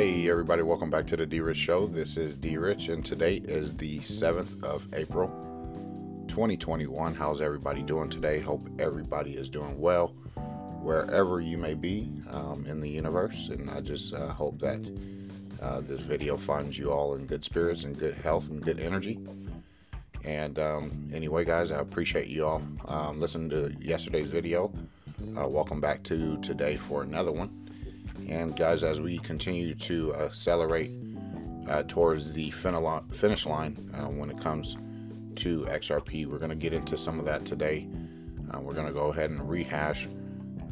Hey, everybody, welcome back to the D Rich Show. This is D Rich, and today is the 7th of April, 2021. How's everybody doing today? Hope everybody is doing well wherever you may be um, in the universe. And I just uh, hope that uh, this video finds you all in good spirits and good health and good energy. And um, anyway, guys, I appreciate you all um, listening to yesterday's video. Uh, welcome back to today for another one. And guys, as we continue to accelerate uh, towards the finish line uh, when it comes to XRP, we're going to get into some of that today. Uh, we're going to go ahead and rehash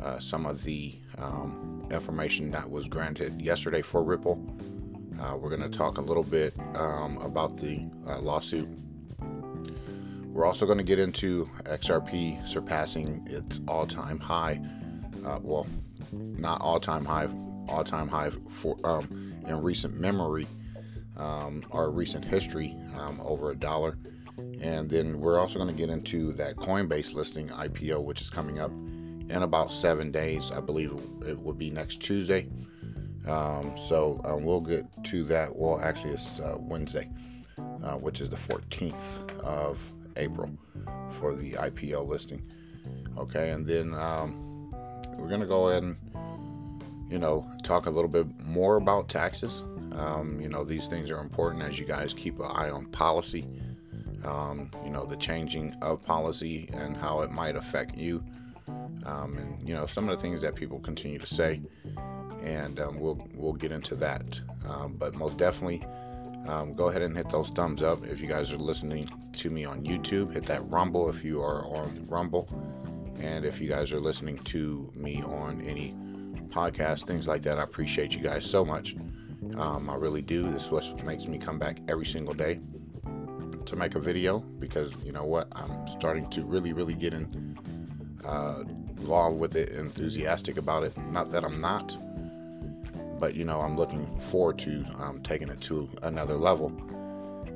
uh, some of the um, information that was granted yesterday for Ripple. Uh, we're going to talk a little bit um, about the uh, lawsuit. We're also going to get into XRP surpassing its all time high. well, not all time high, all time high for um, in recent memory um, or recent history um, over a dollar. And then we're also going to get into that Coinbase listing IPO, which is coming up in about seven days. I believe it would be next Tuesday. Um, so um, we'll get to that. Well, actually, it's uh, Wednesday, uh, which is the 14th of April for the IPO listing. Okay, and then um, we're going to go ahead and you know, talk a little bit more about taxes. Um, you know, these things are important as you guys keep an eye on policy. Um, you know, the changing of policy and how it might affect you. Um, and you know, some of the things that people continue to say, and um, we'll we'll get into that. Um, but most definitely, um, go ahead and hit those thumbs up if you guys are listening to me on YouTube. Hit that Rumble if you are on Rumble, and if you guys are listening to me on any podcast, things like that. I appreciate you guys so much. Um, I really do. This is what makes me come back every single day to make a video because you know what? I'm starting to really, really get in, uh, involved with it, enthusiastic about it. Not that I'm not, but you know, I'm looking forward to um, taking it to another level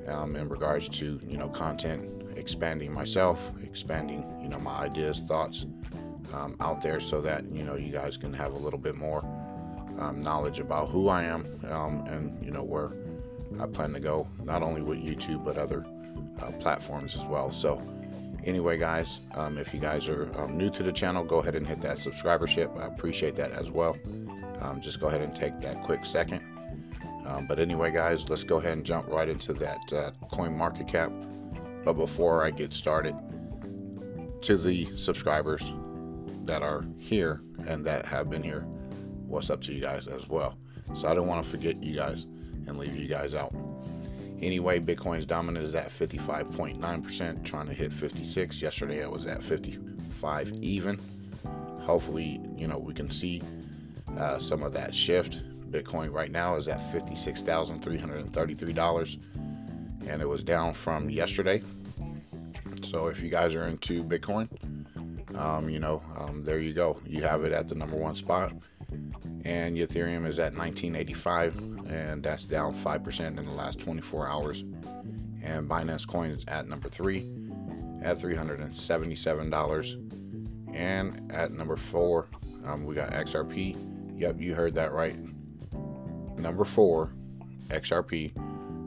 um, in regards to you know content, expanding myself, expanding you know my ideas, thoughts um, out there so that you know you guys can have a little bit more um, knowledge about who I am um, and you know where I plan to go, not only with YouTube but other uh, platforms as well. So, anyway, guys, um, if you guys are um, new to the channel, go ahead and hit that subscribership. I appreciate that as well. Just go ahead and take that quick second. but anyway, guys, let's go ahead and jump right into that uh, coin market cap. But before I get started, to the subscribers, that are here and that have been here, what's up to you guys as well. So I don't want to forget you guys and leave you guys out. Anyway, Bitcoin's dominant is at 55.9%, trying to hit 56. Yesterday I was at 55 even. Hopefully, you know, we can see uh, some of that shift. Bitcoin right now is at $56,333 and it was down from yesterday. So if you guys are into Bitcoin, um, you know, um, there you go. You have it at the number one spot. And Ethereum is at 1985, and that's down 5% in the last 24 hours. And Binance Coin is at number three at $377. And at number four, um, we got XRP. Yep, you heard that right. Number four, XRP.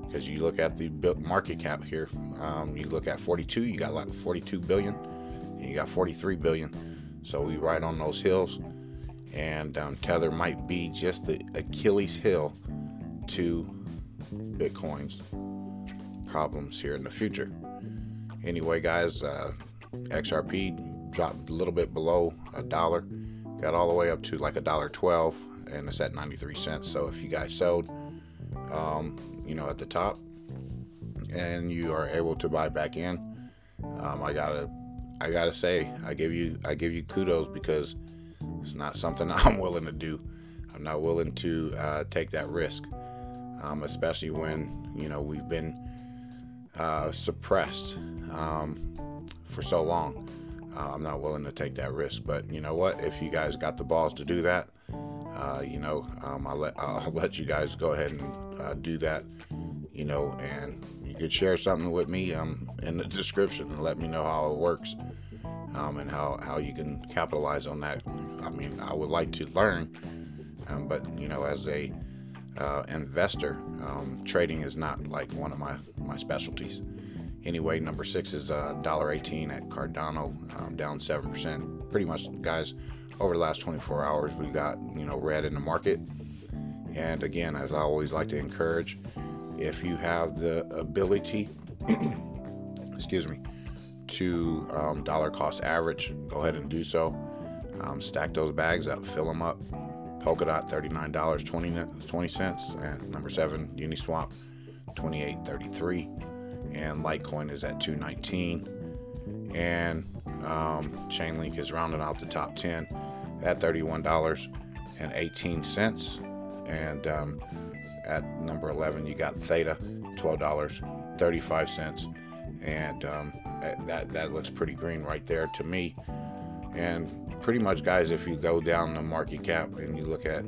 Because you look at the market cap here, um, you look at 42, you got like 42 billion you got 43 billion. So we ride on those hills, and um, Tether might be just the Achilles heel to Bitcoin's problems here in the future. Anyway, guys, uh, XRP dropped a little bit below a dollar, got all the way up to like a dollar twelve, and it's at 93 cents. So if you guys sold, um, you know, at the top, and you are able to buy back in, um, I got a I gotta say, I give you I give you kudos because it's not something I'm willing to do. I'm not willing to uh, take that risk, um, especially when you know we've been uh, suppressed um, for so long. Uh, I'm not willing to take that risk. But you know what? If you guys got the balls to do that, uh, you know, um, I'll let I'll let you guys go ahead and uh, do that. You know, and you could share something with me um, in the description and let me know how it works um, and how, how you can capitalize on that. I mean, I would like to learn, um, but you know, as a uh, investor. Um, trading is not like one of my, my specialties. Anyway, number six is uh, $1.18 at Cardano, um, down 7%. Pretty much, guys, over the last 24 hours, we got, you know, red in the market. And again, as I always like to encourage, if you have the ability, excuse me, to um, dollar cost average, go ahead and do so. Um, stack those bags up, fill them up. Polkadot $39.20 20 cents, and number seven Uniswap 28.33, and Litecoin is at 219, and um, Chainlink is rounding out the top 10 at $31.18, and um, at number 11 you got Theta $12.35, and um, that that looks pretty green right there to me, and pretty much, guys, if you go down the market cap and you look at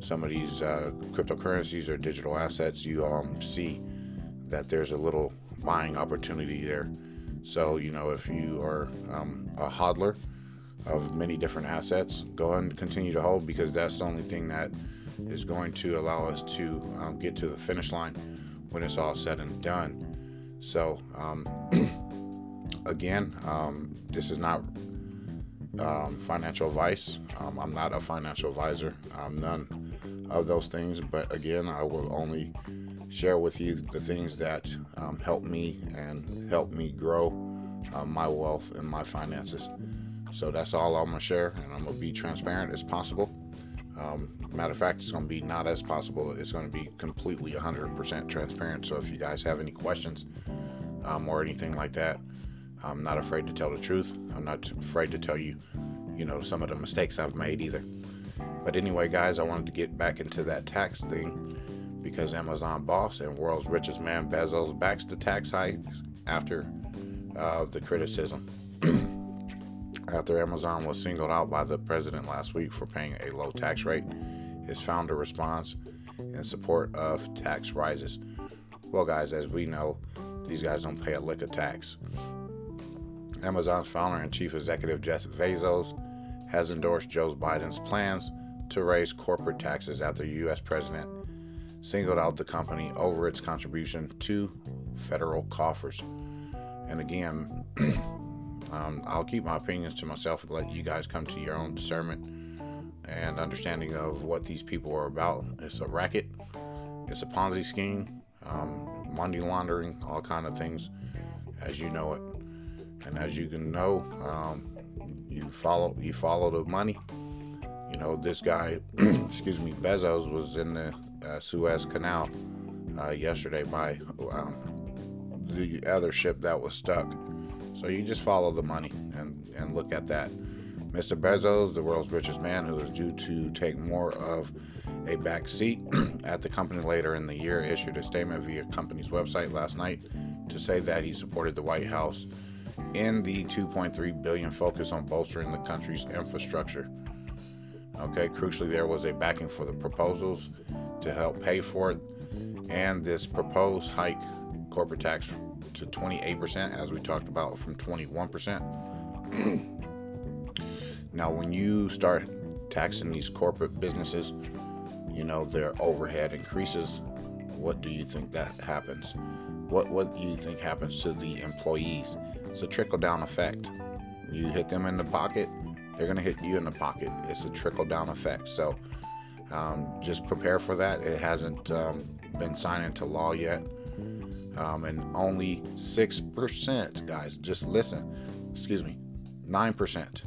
some of these uh, cryptocurrencies or digital assets, you um, see that there's a little buying opportunity there. So, you know, if you are um, a hodler of many different assets, go ahead and continue to hold because that's the only thing that is going to allow us to um, get to the finish line when it's all said and done. So, um, again, um, this is not um, financial advice. Um, I'm not a financial advisor. I'm none of those things. But again, I will only share with you the things that um, help me and help me grow uh, my wealth and my finances. So that's all I'm gonna share, and I'm gonna be transparent as possible. Um, matter of fact, it's gonna be not as possible. It's gonna be completely 100% transparent. So if you guys have any questions um, or anything like that, I'm not afraid to tell the truth. I'm not afraid to tell you, you know, some of the mistakes I've made either. But anyway, guys, I wanted to get back into that tax thing because Amazon boss and world's richest man Bezos backs the tax hikes after uh, the criticism. after Amazon was singled out by the president last week for paying a low tax rate, his founder responds in support of tax rises. Well, guys, as we know, these guys don't pay a lick of tax. Amazon's founder and chief executive Jeff Bezos has endorsed Joe Biden's plans to raise corporate taxes after U.S. president singled out the company over its contribution to federal coffers. And again, um, I'll keep my opinions to myself and let you guys come to your own discernment and understanding of what these people are about. It's a racket, it's a Ponzi scheme, um, money laundering, all kind of things, as you know it. And as you can know, um, you follow you follow the money. You know, this guy, excuse me, Bezos was in the uh, Suez Canal uh, yesterday by um, the other ship that was stuck. So you just follow the money and, and look at that. Mr. Bezos, the world's richest man, who is due to take more of a back seat at the company later in the year, issued a statement via company's website last night to say that he supported the White House in the 2.3 billion focus on bolstering the country's infrastructure. Okay, crucially, there was a backing for the proposals to help pay for it, and this proposed hike corporate tax to 28%, as we talked about, from 21%. now, when you start taxing these corporate businesses, you know their overhead increases. What do you think that happens? What what do you think happens to the employees? It's a trickle down effect. You hit them in the pocket, they're going to hit you in the pocket. It's a trickle down effect. So um, just prepare for that. It hasn't um, been signed into law yet. Um, and only 6%, guys, just listen, excuse me, 9%.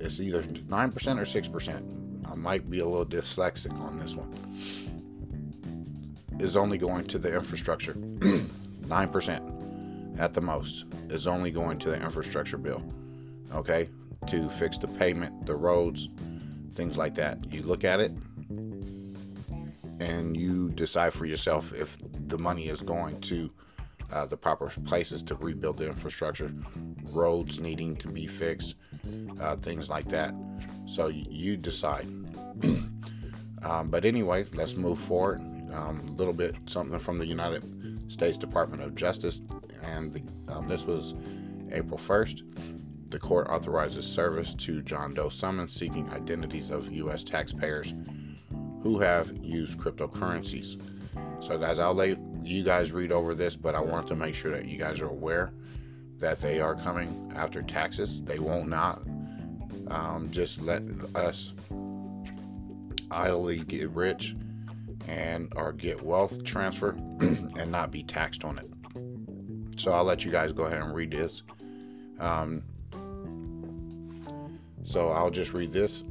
It's either 9% or 6%. I might be a little dyslexic on this one. Is only going to the infrastructure. 9%. at the most is only going to the infrastructure bill, okay, to fix the pavement, the roads, things like that. You look at it and you decide for yourself if the money is going to uh, the proper places to rebuild the infrastructure, roads needing to be fixed, uh, things like that. So you decide. um, but anyway, let's move forward. Um, a little bit something from the United States Department of Justice and the, um, this was April 1st. The court authorizes service to John Doe summons seeking identities of U.S. taxpayers who who have used cryptocurrencies. So, guys, I'll let you guys read over this, but I want to make sure that you guys are aware that they are coming after taxes. They won't not um, just let us idly get rich and or get wealth transfer and not be taxed on it. So I'll let you guys go ahead and read this. Um, so I'll just read this.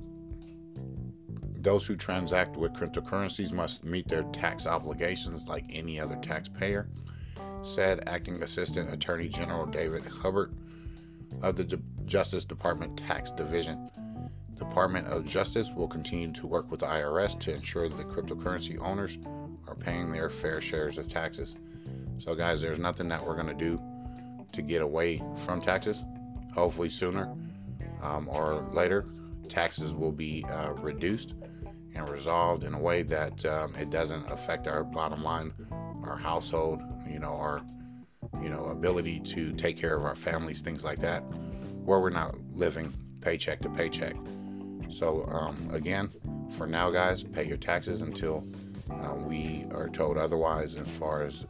Those who transact with cryptocurrencies must meet their tax obligations like any other taxpayer, said Acting Assistant Attorney General David Hubbard of the Justice Department Tax Division. The Department of Justice will continue to work with the IRS to ensure that cryptocurrency owners are paying their fair shares of taxes. So, guys, there's nothing that we're going to do to get away from taxes. Hopefully, sooner um, or later, taxes will be uh, reduced and resolved in a way that um, it doesn't affect our bottom line, our household, you know, our you know ability to take care of our families, things like that, where we're not living paycheck to paycheck. So um, again, for now, guys, pay your taxes until uh, we are told otherwise, as far as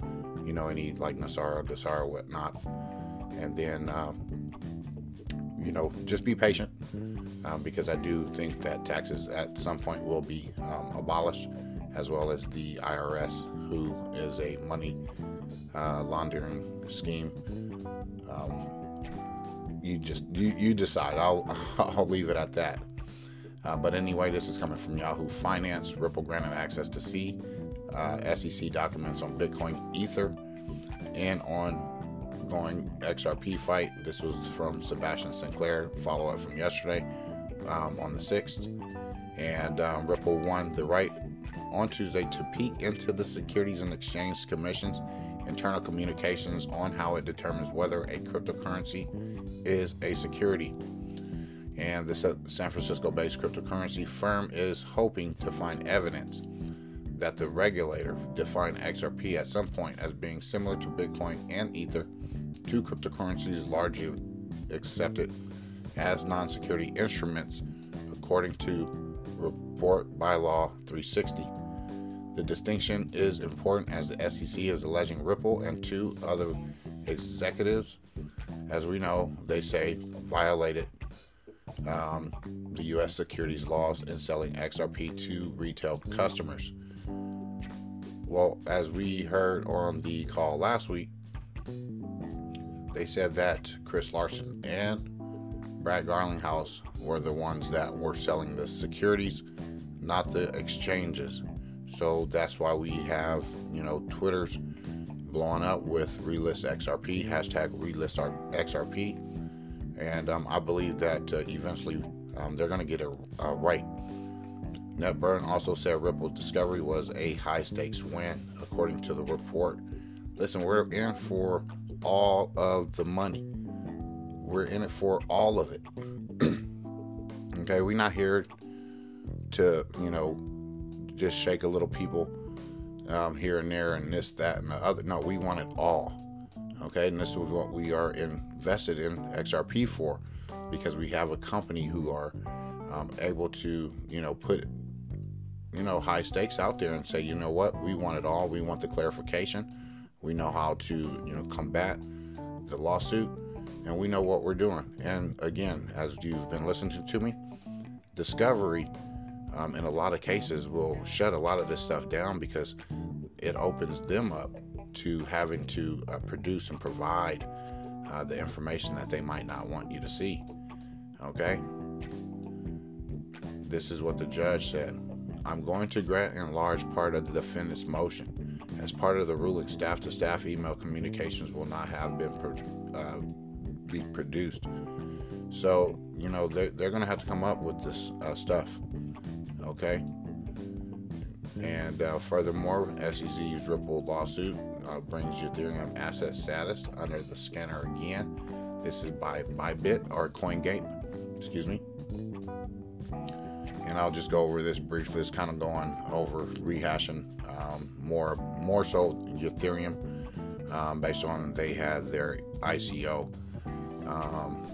you know, any like NESARA, GESARA, whatnot, and then. Um, you know, just be patient um, because I do think that taxes at some point will be um, abolished, as well as the IRS, who is a money uh, laundering scheme. Um, you just you, you decide. I'll I'll leave it at that. Uh, but anyway, this is coming from Yahoo Finance. Ripple granted access to see uh, SEC documents on Bitcoin, Ether, and on going XRP fight. This was from Sebastian Sinclair. Follow up from yesterday um, on the 6th. And um, Ripple won the right on Tuesday to peek into the Securities and Exchange Commission's internal communications on how it determines whether a cryptocurrency is a security and the San Francisco based cryptocurrency firm is hoping to find evidence that the regulator defined XRP at some point as being similar to Bitcoin and Ether, two cryptocurrencies largely accepted as non security instruments, according to Report by Law 360. The distinction is important as the SEC is alleging Ripple and two other executives, as we know, they say, violated um, the U.S. securities laws in selling XRP to retail customers. Well, as we heard on the call last week, they said that Chris Larsen and Brad Garlinghouse were the ones that were selling the securities, not the exchanges. So that's why we have, you know, Twitter's blowing up with relist XRP, hashtag relist XRP and um, I believe that uh, eventually um, they're going to get it uh, right. Ned Burn also said Ripple's discovery was a high stakes win, according to the report. Listen, we're in for all of the money. We're in it for all of it. okay, we're not here to, you know, just shake a little people um, here and there and this, that, and the other. No, we want it all. Okay, and this is what we are invested in XRP for because we have a company who are um, able to, you know, put, you know, high stakes out there and say, you know what, we want it all. We want the clarification. We know how to, you know, combat the lawsuit and we know what we're doing. And again, as you've been listening to me, discovery um, in a lot of cases will shut a lot of this stuff down because it opens them up to having to uh, produce and provide uh, the information that they might not want you to see. Okay? This is what the judge said. I'm going to grant in large part of the defendant's motion. As part of the ruling, staff to staff email communications will not have been pro- uh, be produced. So, you know, they're, they're going to have to come up with this uh, stuff. Okay? And uh, furthermore, SEC's Ripple lawsuit uh, brings Ethereum asset status under the scanner again. This is by Bybit or CoinGape, excuse me. And I'll just go over this briefly. It's kind of going over rehashing um, more, more so Ethereum, um, based on they had their ICO. Um,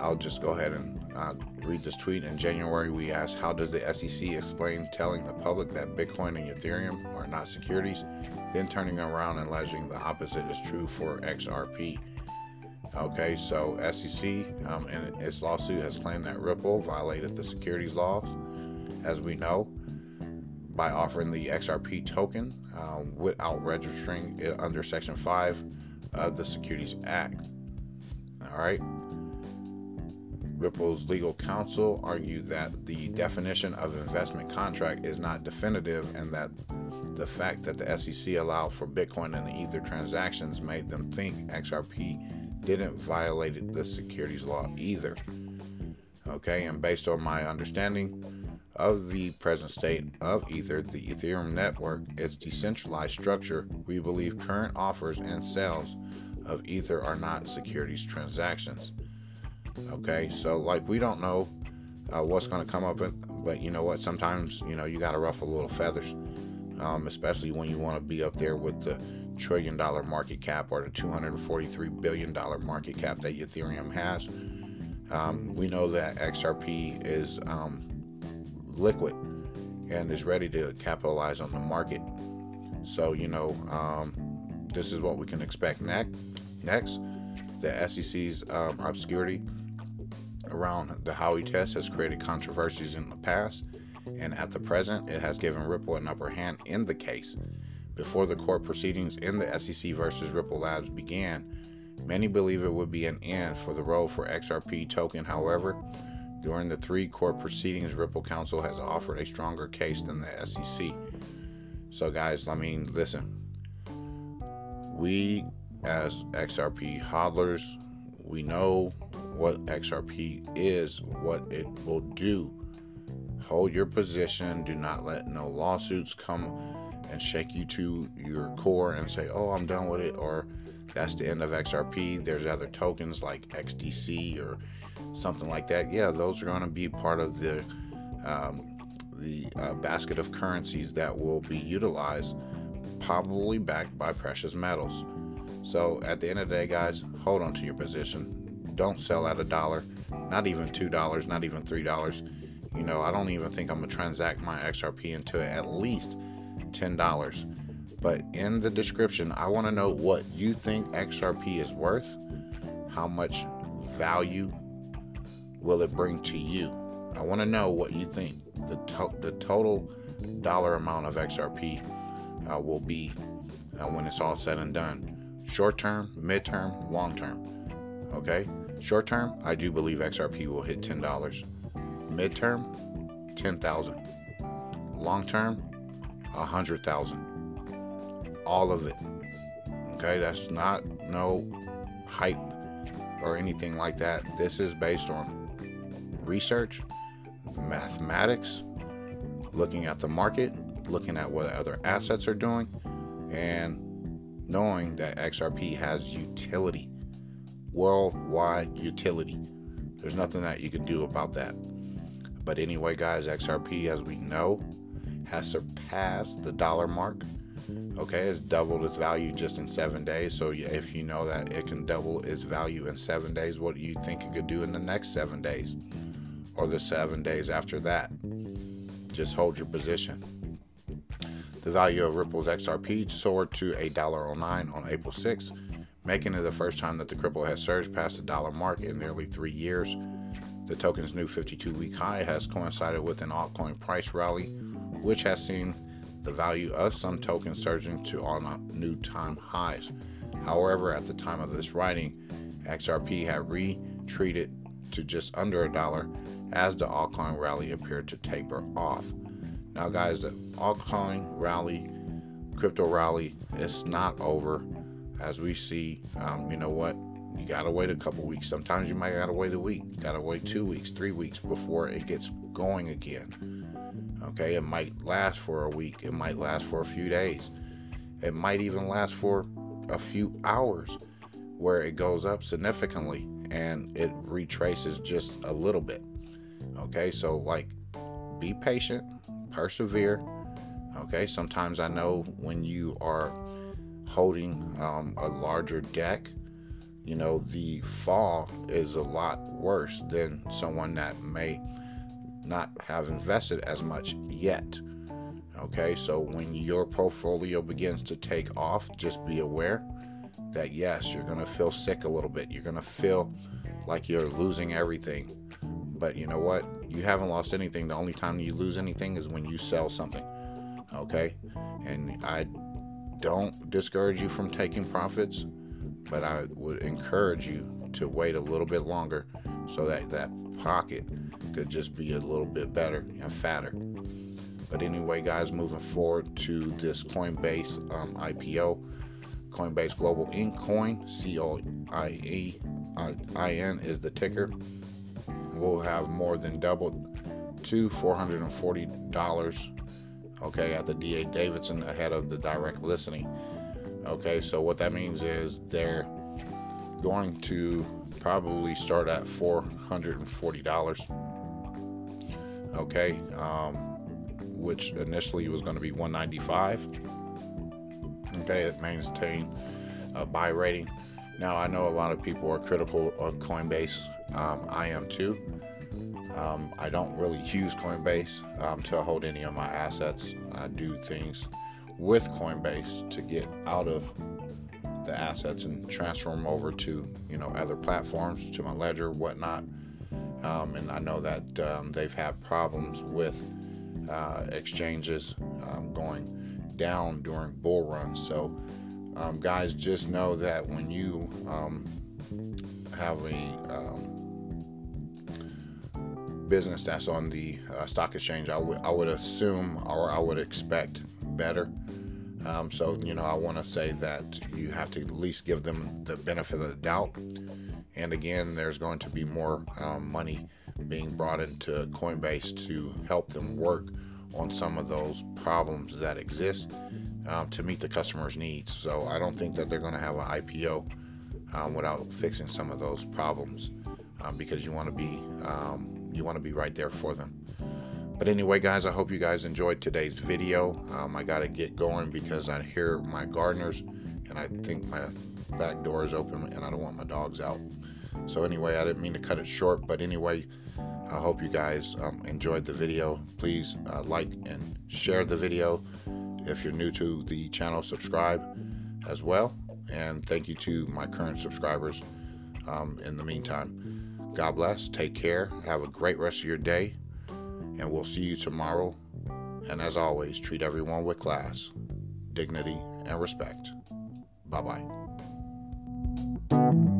I'll just go ahead and uh, read this tweet in January. We asked, How does the SEC explain telling the public that Bitcoin and Ethereum are not securities, then turning around and alleging the opposite is true for XRP? Okay, so SEC um, its lawsuit has claimed that Ripple violated the securities laws, as we know, by offering the XRP token um, without registering it under Section 5 of the Securities Act. All right. Ripple's legal counsel argued that the definition of investment contract is not definitive and that the fact that the SEC allowed for Bitcoin and Ether transactions made them think XRP didn't violate the securities law either. Okay, and based on my understanding of the present state of Ether, the Ethereum network, its decentralized structure, we believe current offers and sales of Ether are not securities transactions. Okay, so like we don't know uh, what's going to come up, with, but you know what? Sometimes you know you got to ruffle a little feathers, um, especially when you want to be up there with the trillion dollar market cap or the 243 billion dollar market cap that Ethereum has. Um, we know that XRP is um, liquid and is ready to capitalize on the market. So you know um, this is what we can expect next. Next, the SEC's um, obscurity around the Howey test has created controversies in the past, and at the present, it has given Ripple an upper hand in the case. Before the court proceedings in the SEC versus Ripple Labs began, many believe it would be an end for the role for XRP token. However, during the three court proceedings, Ripple Counsel has offered a stronger case than the SEC. So, guys, I mean, listen. We, as XRP hodlers, we know what XRP is, what it will do. Hold your position. Do not let no lawsuits come and shake you to your core and say, oh, I'm done with it, or that's the end of XRP. There's other tokens like XDC or something like that. Yeah, those are going to be part of the um, the uh, basket of currencies that will be utilized, probably backed by precious metals. So at the end of the day, guys, hold on to your position don't sell at a dollar, not even two dollars, not even three dollars. You know, I don't even think I'm gonna transact my XRP into at least ten dollars. But in the description, I want to know what you think XRP is worth. How much value will it bring to you? I want to know what you think the to- the total dollar amount of XRP uh, will be uh, when it's all said and done. Short term, mid term, long term. Okay. Short term, I do believe XRP will hit $10. Midterm, 10,000. Long term, 100,000. All of it. Okay, that's not no hype or anything like that. This is based on research, mathematics, looking at the market, looking at what other assets are doing, and knowing that XRP has utility worldwide utility. There's nothing that you can do about that. But anyway, guys, XRP, as we know, has surpassed the dollar mark. Okay, it's doubled its value just in seven days. So if you know that it can double its value in seven days, what do you think it could do in the next seven days or the seven days after that? Just hold your position. The value of Ripple's XRP soared to $1.09 on April 6th making it the first time that the crypto has surged past the dollar mark in nearly three years. The token's new 52 week high has coincided with an altcoin price rally, which has seen the value of some tokens surging to all new time highs. However, at the time of this writing, XRP had retreated to just under a dollar as the altcoin rally appeared to taper off. Now, guys, the altcoin rally, crypto rally, is not over as we see, um, you know what? You gotta wait a couple weeks. Sometimes you might gotta wait a week. You gotta wait two weeks, three weeks before it gets going again. Okay, it might last for a week. It might last for a few days. It might even last for a few hours, where it goes up significantly and it retraces just a little bit. Okay, so like, be patient, persevere. Okay, sometimes I know when you are holding um, a larger deck, you know, the fall is a lot worse than someone that may not have invested as much yet. Okay, so when your portfolio begins to take off, just be aware that yes, you're going to feel sick a little bit. You're going to feel like you're losing everything. But you know what? You haven't lost anything. The only time you lose anything is when you sell something. Okay? And I don't discourage you from taking profits, but I would encourage you to wait a little bit longer so that that pocket could just be a little bit better and fatter. But anyway, guys, moving forward to this Coinbase um, IPO, Coinbase Global Inc. Coin, C O I E I N is the ticker. Will have more than doubled to $440 okay, at the DA Davidson ahead of the direct listing. Okay, so what that means is they're going to probably start at $440. Okay, um, which initially was going to be 195. Okay, it maintained a buy rating. Now I know a lot of people are critical of Coinbase. Um, I am too. Um, I don't really use Coinbase um, to hold any of my assets. I do things with Coinbase to get out of the assets and transfer them over to you know other platforms, to my ledger, whatnot. Um, and I know that um, they've had problems with uh, exchanges um, going down during bull runs. So, um, guys, just know that when you have a business that's on the uh, stock exchange, I would I would assume or I would expect better. Um, so you know, I want to say that you have to at least give them the benefit of the doubt. And again, there's going to be more um, money being brought into Coinbase to help them work on some of those problems that exist um, to meet the customer's needs. So I don't think that they're going to have an IPO um, without fixing some of those problems um, because you want to be um, you want to be right there for them. But anyway, guys, I hope you guys enjoyed today's video. Um, I got to get going because I hear my gardeners and I think my back door is open and I don't want my dogs out. So anyway, I didn't mean to cut it short, but anyway, I hope you guys um, enjoyed the video. Please uh, like and share the video. If you're new to the channel, subscribe as well. And thank you to my current subscribers um, in the meantime. God bless. Take care. Have a great rest of your day. And we'll see you tomorrow. And as always, treat everyone with class, dignity, and respect. Bye bye.